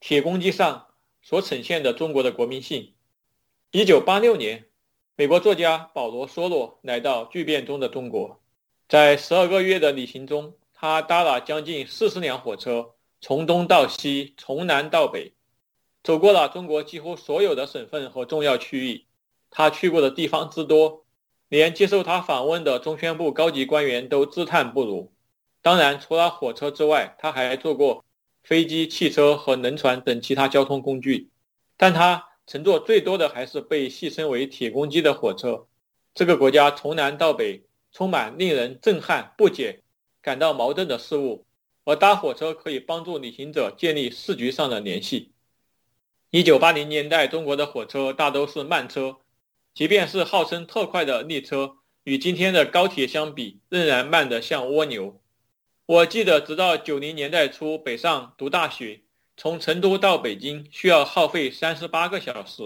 铁公鸡上所呈现的中国的国民性。一九八六年，美国作家保罗·梭罗来到巨变中的中国，在十二个月的旅行中，他搭了将近四十辆火车，从东到西，从南到北，走过了中国几乎所有的省份和重要区域。他去过的地方之多，连接受他访问的中宣部高级官员都自叹不如。当然，除了火车之外，他还坐过飞机、汽车和轮船等其他交通工具，但他乘坐最多的还是被戏称为“铁公鸡”的火车。这个国家从南到北充满令人震撼、不解、感到矛盾的事物，而搭火车可以帮助旅行者建立视觉上的联系。一九八零年代，中国的火车大都是慢车，即便是号称特快的列车，与今天的高铁相比，仍然慢得像蜗牛。我记得，直到九零年代初北上读大学，从成都到北京需要耗费三十八个小时，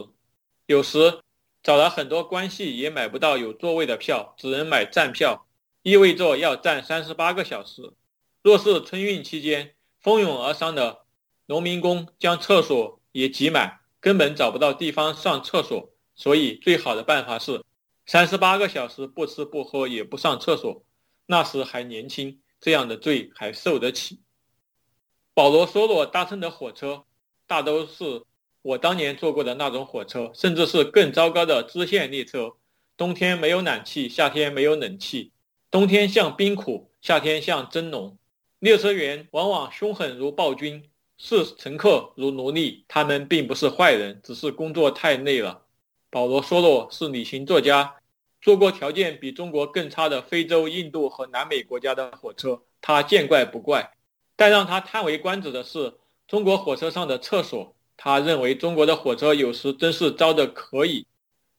有时找了很多关系也买不到有座位的票，只能买站票，意味着要站三十八个小时。若是春运期间，蜂拥而上的农民工将厕所也挤满，根本找不到地方上厕所，所以最好的办法是三十八个小时不吃不喝也不上厕所。那时还年轻。这样的罪还受得起。保罗·梭罗搭乘的火车，大都是我当年坐过的那种火车，甚至是更糟糕的支线列车。冬天没有暖气，夏天没有冷气，冬天像冰苦，夏天像蒸笼。列车员往往凶狠如暴君，视乘客如奴隶。他们并不是坏人，只是工作太累了。保罗·梭罗是旅行作家。坐过条件比中国更差的非洲、印度和南美国家的火车，他见怪不怪。但让他叹为观止的是中国火车上的厕所。他认为中国的火车有时真是糟得可以。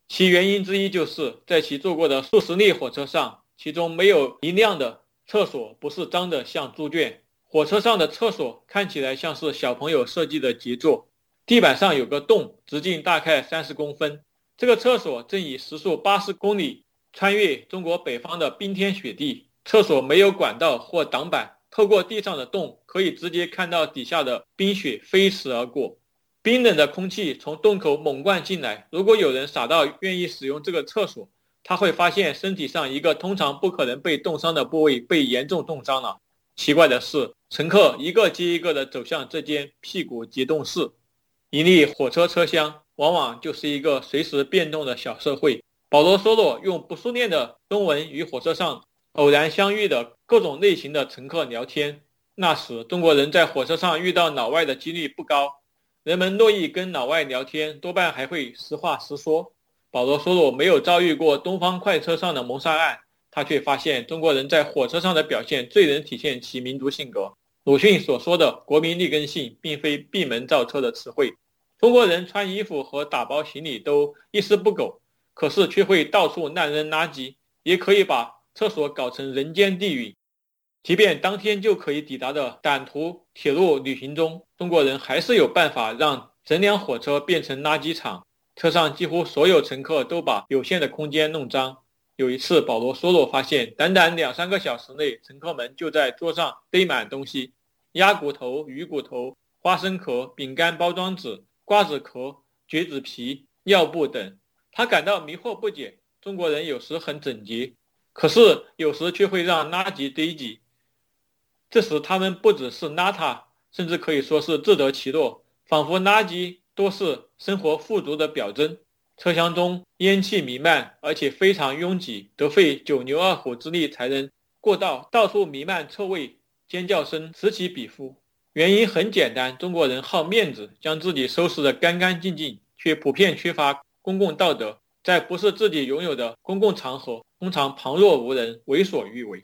其原因之一就是在其坐过的数十列火车上，其中没有一辆的厕所不是脏得像猪圈。火车上的厕所看起来像是小朋友设计的杰作，地板上有个洞，直径大概三十公分。这个厕所正以时速八十公里穿越中国北方的冰天雪地。厕所没有管道或挡板，透过地上的洞可以直接看到底下的冰雪飞驰而过。冰冷的空气从洞口猛灌进来。如果有人傻到愿意使用这个厕所，他会发现身体上一个通常不可能被冻伤的部位被严重冻伤了。奇怪的是，乘客一个接一个地走向这间屁股结冻室。一列火车车厢。往往就是一个随时变动的小社会。保罗·梭罗用不熟练的中文与火车上偶然相遇的各种类型的乘客聊天。那时，中国人在火车上遇到老外的几率不高，人们乐意跟老外聊天，多半还会实话实说。保罗·梭罗没有遭遇过东方快车上的谋杀案，他却发现中国人在火车上的表现最能体现其民族性格。鲁迅所说的“国民立根性”并非闭门造车的词汇。中国人穿衣服和打包行李都一丝不苟，可是却会到处乱扔垃圾，也可以把厕所搞成人间地狱。即便当天就可以抵达的短途铁路旅行中，中国人还是有办法让整辆火车变成垃圾场。车上几乎所有乘客都把有限的空间弄脏。有一次，保罗·梭罗发现，短短两三个小时内，乘客们就在桌上堆满东西：鸭骨头、鱼骨头、花生壳、饼干包装纸。瓜子壳、橘子皮、尿布等，他感到迷惑不解。中国人有时很整洁，可是有时却会让垃圾堆积。这时他们不只是邋遢，甚至可以说是自得其乐，仿佛垃圾都是生活富足的表征。车厢中烟气弥漫，而且非常拥挤，得费九牛二虎之力才能过道，到处弥漫臭味，尖叫声此起彼伏。原因很简单，中国人好面子，将自己收拾得干干净净，却普遍缺乏公共道德，在不是自己拥有的公共场合，通常旁若无人，为所欲为。